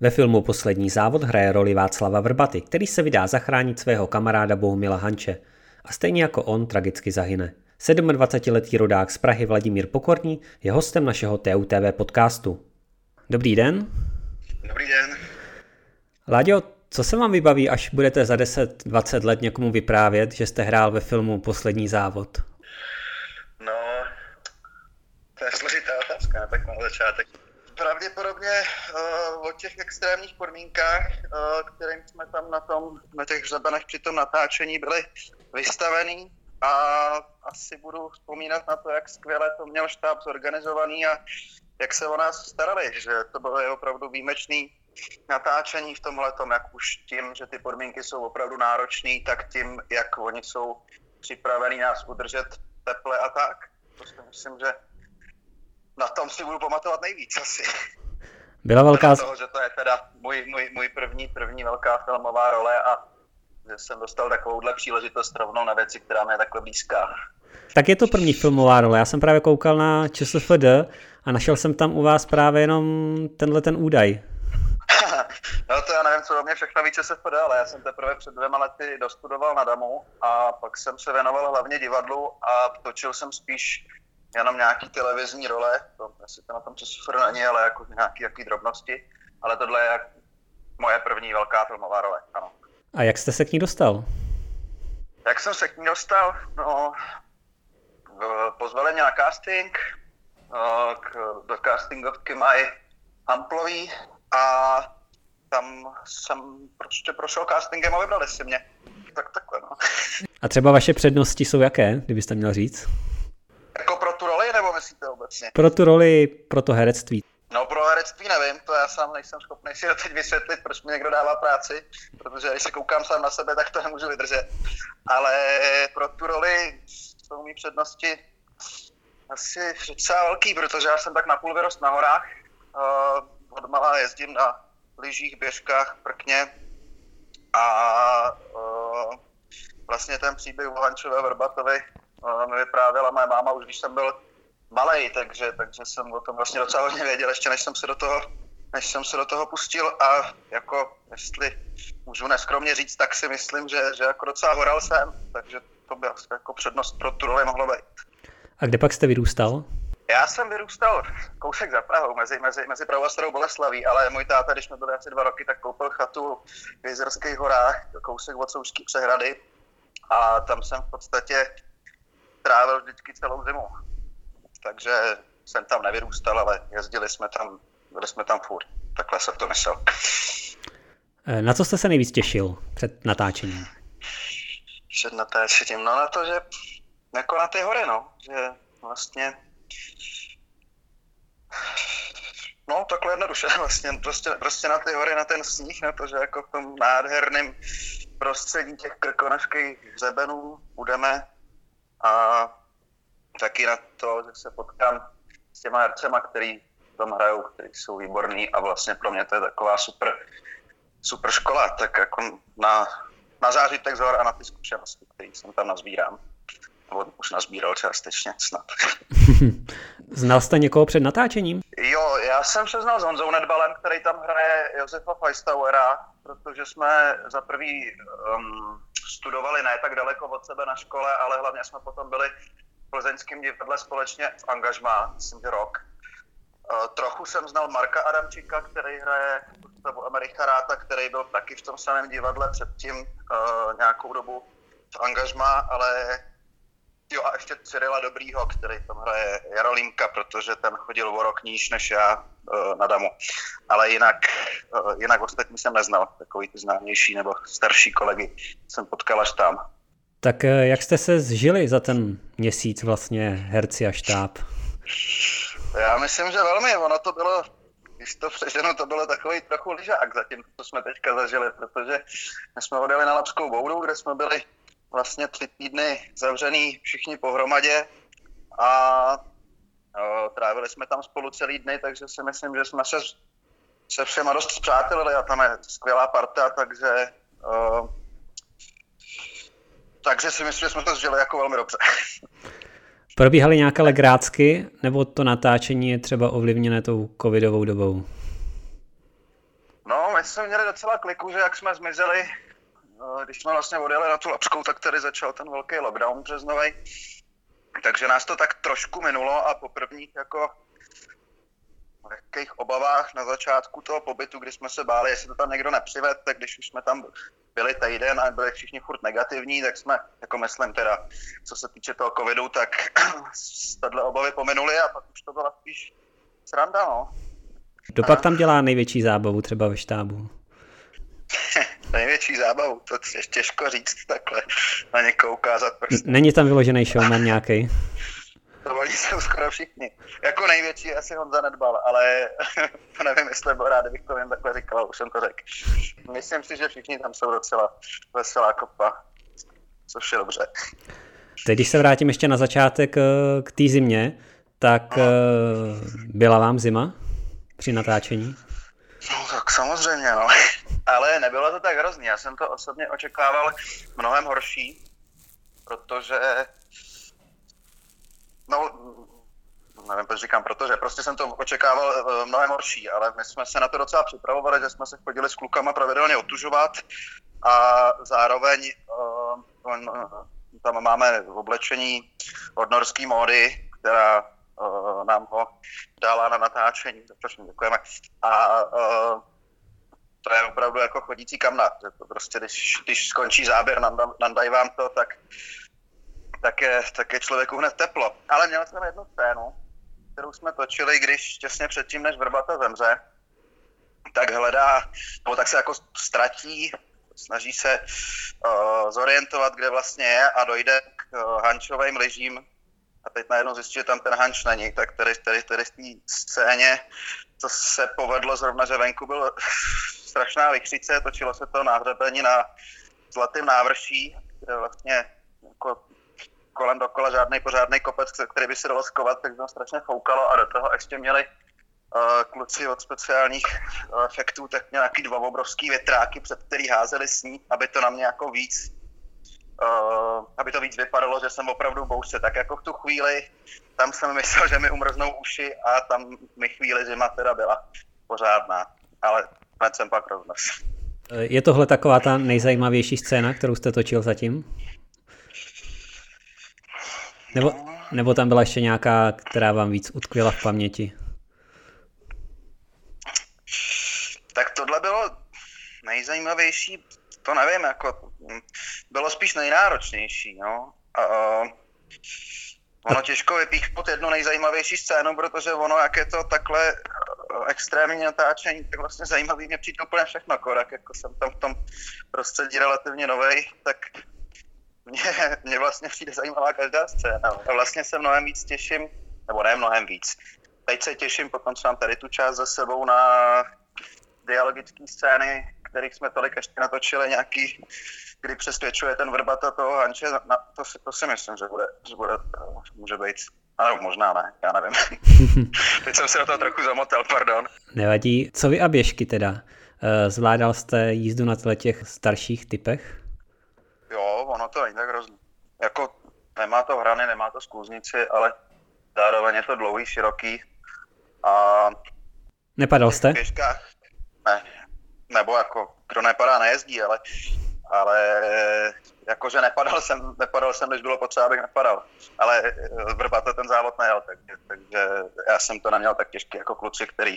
Ve filmu Poslední závod hraje roli Václava Vrbaty, který se vydá zachránit svého kamaráda Bohumila Hanče a stejně jako on tragicky zahyne. 27-letý rodák z Prahy Vladimír Pokorný je hostem našeho TUTV podcastu. Dobrý den. Dobrý den. Láďo, co se vám vybaví, až budete za 10-20 let někomu vyprávět, že jste hrál ve filmu Poslední závod? No, to je složitá otázka, tak na začátek. Pravděpodobně uh, o těch extrémních podmínkách, uh, kterým jsme tam na, tom, na těch hřebenech při tom natáčení byli vystavený a asi budu vzpomínat na to, jak skvěle to měl štáb zorganizovaný a jak se o nás starali, že to bylo opravdu výjimečný natáčení v tomhle tom, jak už tím, že ty podmínky jsou opravdu náročné, tak tím, jak oni jsou připravení nás udržet teple a tak. To si myslím, že na tom si budu pamatovat nejvíc asi. Byla velká... Toho, že to je teda můj, můj, můj první, první velká filmová role a že jsem dostal takovouhle příležitost rovnou na věci, která mě je takhle blízká. Tak je to první filmová role. Já jsem právě koukal na ČSFD a našel jsem tam u vás právě jenom tenhle ten údaj. no to já nevím, co o mě všechno ví ČSFD, ale já jsem teprve před dvěma lety dostudoval na Damu a pak jsem se věnoval hlavně divadlu a točil jsem spíš jenom nějaký televizní role, to asi to na tom ČSFD není, ale jako nějaký, nějaký drobnosti, ale tohle je moje první velká filmová role, ano. A jak jste se k ní dostal? Jak jsem se k ní dostal? No, pozvali mě na casting, k, do castingovky mají Hamplový a tam jsem prostě prošel castingem a vybrali si mě. Tak takhle, no. A třeba vaše přednosti jsou jaké, kdybyste měl říct? Jako pro myslíte obecně? Pro tu roli, pro to herectví. No pro herectví nevím, to já sám nejsem schopný si teď vysvětlit, proč mi někdo dává práci, protože když se koukám sám na sebe, tak to nemůžu vydržet. Ale pro tu roli jsou mý přednosti asi docela velký, protože já jsem tak napůl vyrost na horách. Uh, od malá jezdím na lyžích, běžkách, prkně a uh, vlastně ten příběh o Hančové Vrbatovi uh, mi vyprávěla moje máma už když jsem byl malý, takže, takže jsem o tom vlastně docela hodně věděl, ještě než jsem se do toho, než jsem se do toho pustil a jako, jestli můžu neskromně říct, tak si myslím, že, že jako docela horal jsem, takže to by jako přednost pro tu roli mohlo být. A kde pak jste vyrůstal? Já jsem vyrůstal kousek za Prahou, mezi, mezi, mezi Prahou a Starou Boleslaví, ale můj táta, když jsme byli asi dva roky, tak koupil chatu v Jezerských horách, kousek od Soušky přehrady a tam jsem v podstatě trávil vždycky celou zimu. Takže jsem tam nevyrůstal, ale jezdili jsme tam, byli jsme tam furt. Takhle jsem to myslel. Eh, na co jste se nejvíc těšil před natáčením? Před natáčením? No na to, že jako na ty hory, no. Že vlastně No, takhle jednoduše, vlastně prostě, prostě na ty hory, na ten sníh, na to, že jako v tom nádherném prostředí těch krkonožských hřebenů budeme a taky na to, že se potkám s těma hercema, který tam hrajou, který jsou výborní a vlastně pro mě to je taková super, super škola, tak jako na, na zážitek z hor a na ty zkušenosti, které jsem tam nazbírám. Nebo už nazbíral částečně, snad. Znal jste někoho před natáčením? Jo, já jsem se znal s Honzou Nedbalem, který tam hraje Josefa Feistauera, protože jsme za prvý um, studovali ne tak daleko od sebe na škole, ale hlavně jsme potom byli plzeňském divadle společně v angažmá, myslím, že rok. Uh, trochu jsem znal Marka Adamčíka, který hraje Gustavu Americha Ráta, který byl taky v tom samém divadle předtím uh, nějakou dobu v angažmá, ale Jo a ještě Cyrila Dobrýho, který tam hraje Jarolímka, protože ten chodil o rok níž než já uh, na Damu. Ale jinak, jinak ostatní jsem neznal, takový ty známější nebo starší kolegy jsem potkal až tam. Tak eh, jak jste se zžili za ten měsíc vlastně herci a štáb? Já myslím, že velmi. Ono to bylo, když to přeženu, to bylo takový trochu ližák zatím, co jsme teďka zažili, protože my jsme odjeli na Lapskou boudu, kde jsme byli vlastně tři týdny zavřený všichni pohromadě a o, trávili jsme tam spolu celý dny, takže si myslím, že jsme se se všema dost zpřátelili a tam je skvělá parta, takže o, takže si myslím, že jsme to zžili jako velmi dobře. Probíhaly nějaké legrácky, nebo to natáčení je třeba ovlivněné tou covidovou dobou? No, my jsme měli docela kliku, že jak jsme zmizeli, no, když jsme vlastně odjeli na tu Lapskou, tak tady začal ten velký lockdown březnový. Takže nás to tak trošku minulo a po prvních jako jakých obavách na začátku toho pobytu, kdy jsme se báli, jestli to tam někdo nepřived, tak když už jsme tam byli týden a byli všichni furt negativní, tak jsme, jako myslím teda, co se týče toho covidu, tak tato obavy pominuli a pak už to byla spíš sranda, no. Kdo pak tam dělá největší zábavu třeba ve štábu? největší zábavu, to je těžko říct takhle, na někoho ukázat prostě. Není tam vyložený showman nějaký? To oni jsou skoro všichni. Jako největší asi on zanedbal, ale to nevím, jestli byl rád, kdybych to jen takhle říkal, už jsem to řekl. Myslím si, že všichni tam jsou docela veselá kopa, což je dobře. Teď, když se vrátím ještě na začátek eh, k té zimě, tak no. byla vám zima při natáčení? No tak samozřejmě, no. Ale nebylo to tak hrozný. Já jsem to osobně očekával mnohem horší, protože No, nevím, proč říkám, protože prostě jsem to očekával uh, mnohem horší, ale my jsme se na to docela připravovali, že jsme se chodili s klukama pravidelně otužovat a zároveň uh, on, uh, tam máme oblečení od norský módy, která uh, nám ho dala na natáčení, což děkujeme. A uh, to je opravdu jako chodící kamna, prostě, když, když skončí záběr, nandají vám to, tak tak je, tak je člověku hned teplo. Ale měl jsem jednu scénu, kterou jsme točili, když těsně předtím, než Vrbata zemře, tak hledá, nebo tak se jako ztratí, snaží se uh, zorientovat, kde vlastně je a dojde k uh, hančovým lyžím a teď najednou zjistí, že tam ten hanč není, tak tady, tady, tady v té scéně to se povedlo zrovna, že venku byl strašná vychřice, točilo se to na hřebení na Zlatým návrší, kde vlastně jako kolem dokola žádný pořádný kopec, který by se dalo skovat, tak to strašně foukalo a do toho ještě měli uh, kluci od speciálních uh, efektů, tak nějaký dva obrovský větráky, před který házeli sníh, aby to na mě jako víc uh, aby to víc vypadalo, že jsem opravdu bouřce. Tak jako v tu chvíli, tam jsem myslel, že mi umrznou uši a tam mi chvíli zima teda byla pořádná. Ale hned jsem pak roznes. Je tohle taková ta nejzajímavější scéna, kterou jste točil zatím? Nebo, nebo tam byla ještě nějaká, která vám víc utkvěla v paměti? Tak tohle bylo nejzajímavější, to nevím, jako bylo spíš nejnáročnější, no. A, a, ono těžko vypíchnout jednu nejzajímavější scénu, protože ono, jak je to takhle extrémní natáčení, tak vlastně zajímavý mě přijde úplně všechno, korak, jako jsem tam v tom prostředí relativně novej, tak mě, mě vlastně přijde zajímavá každá scéna. A vlastně se mnohem víc těším, nebo ne mnohem víc. Teď se těším, potom co mám tady tu část za sebou na dialogické scény, kterých jsme tolik ještě natočili, nějaký, kdy přesvědčuje ten vrbata toho Hanče, na, to, si, to si myslím, že bude, že bude může být ano, možná ne, já nevím. Teď jsem se do toho trochu zamotal, pardon. Nevadí. Co vy a běžky teda? Eh, zvládal jste jízdu na těch starších typech? Jo, ono to není tak hrozný. Jako nemá to hrany, nemá to skluznici, ale zároveň je to dlouhý, široký. A Nepadal jste? Běžkách, ne, nebo jako, kdo nepadá, nejezdí, ale, ale jakože nepadal jsem, nepadal jsem, když bylo potřeba, abych nepadal. Ale eh, Vrbata ten závod nejel, takže, takže já jsem to neměl tak těžký jako kluci, který,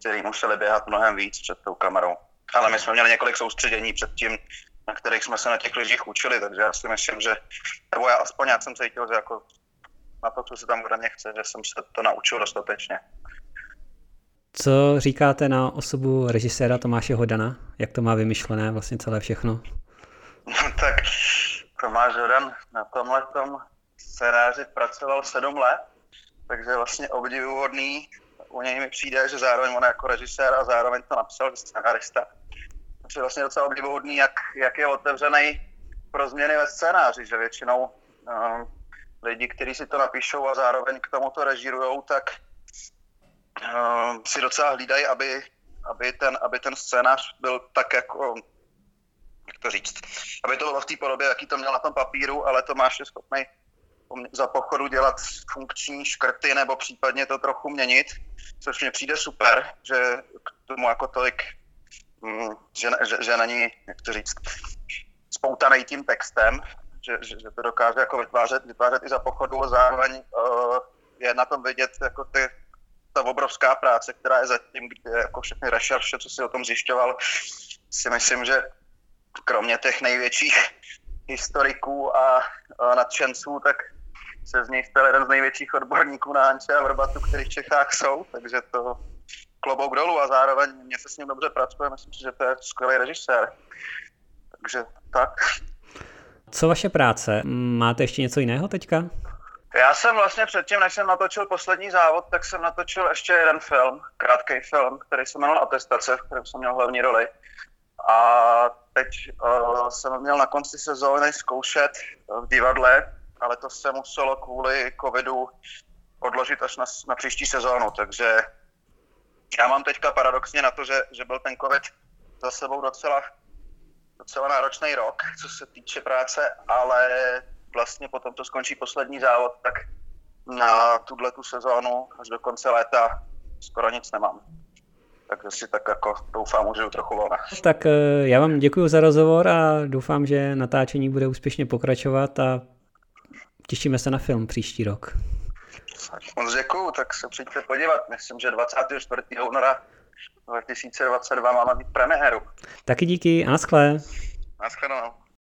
který museli běhat mnohem víc před tou kamerou. Ale my jsme měli několik soustředění předtím, na kterých jsme se na těch lyžích učili, takže já si myslím, že, nebo já aspoň já jsem cítil, že jako na to, co se tam ode mě chce, že jsem se to naučil dostatečně. Co říkáte na osobu režiséra Tomáše Hodana? Jak to má vymyšlené vlastně celé všechno? No, tak Tomáš Hodan na tomhle scénáři pracoval sedm let, takže vlastně obdivuhodný. U něj mi přijde, že zároveň on jako režisér a zároveň to napsal jako scénárista je vlastně docela obdivuhodný, jak, jak je otevřený pro změny ve scénáři, že většinou uh, lidi, kteří si to napíšou a zároveň k tomu to režírujou, tak uh, si docela hlídají, aby, aby, ten, aby ten scénář byl tak jako, jak to říct, aby to bylo v té podobě, jaký to měl na tom papíru, ale to máš je schopný za pochodu dělat funkční škrty nebo případně to trochu měnit, což mně přijde super, že k tomu jako tolik že, že, že není, jak to říct, spoutaný tím textem, že, že, že to dokáže jako vytvářet, vytvářet i za pochodu a zároveň uh, je na tom vidět jako ty, ta obrovská práce, která je zatím, kde jako všechny rešerše, co si o tom zjišťoval, si myslím, že kromě těch největších historiků a, a nadšenců, tak se z něj stal jeden z největších odborníků na Anče a Vrbatu, který v Čechách jsou, takže to klobouk dolů a zároveň mě se s ním dobře pracuje, myslím si, že to je skvělý režisér. Takže tak. Co vaše práce? Máte ještě něco jiného teďka? Já jsem vlastně předtím, než jsem natočil poslední závod, tak jsem natočil ještě jeden film, krátký film, který se jmenoval Atestace, v kterém jsem měl hlavní roli. A teď uh, jsem měl na konci sezóny zkoušet v divadle, ale to se muselo kvůli covidu odložit až na, na příští sezónu, takže já mám teďka paradoxně na to, že, že byl ten covid za sebou docela, docela náročný rok, co se týče práce, ale vlastně potom to skončí poslední závod, tak na tuhle tu sezónu až do konce léta skoro nic nemám. Takže si tak jako doufám, můžu trochu volna. Tak eh, já vám děkuji za rozhovor a doufám, že natáčení bude úspěšně pokračovat a těšíme se na film příští rok. Moc děkuju, tak se přijďte podívat. Myslím, že 24. února 2022 máme mít premiéru. Taky díky a naschle. Naschledanou.